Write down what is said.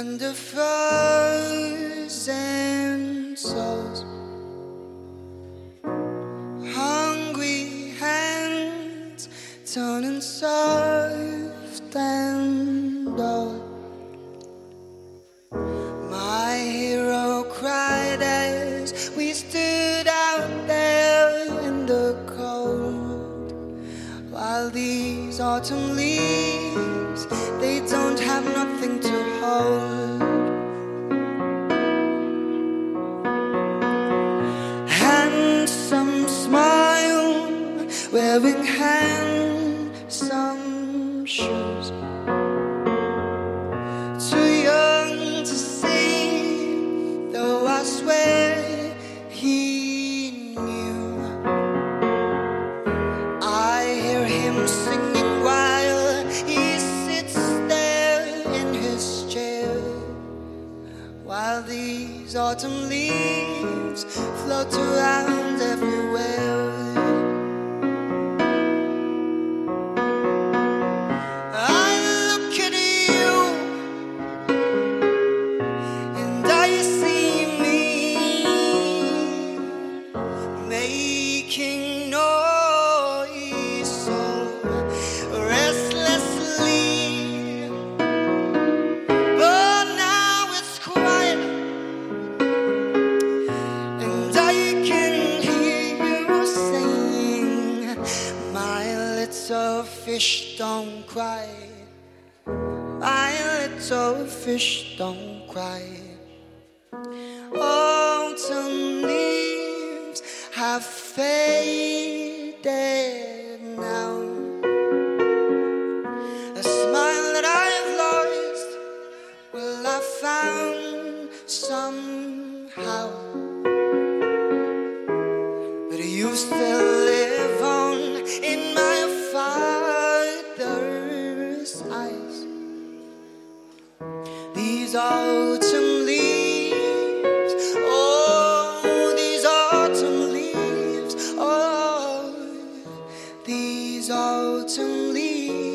under frozen souls. Hungry hands turning soft and dull. My hero cried as we stood out there in the cold. While these autumn leaves, they don't wearing handsome shoes. Too young to see, though I swear he knew. I hear him singing while he sits there in his chair. While these autumn leaves float around everywhere. Fish don't cry. My little fish don't cry. Autumn leaves have faded now. A smile that I've lost, well, I found somehow. these autumn leaves. Oh, these autumn leaves. Oh, these autumn leaves.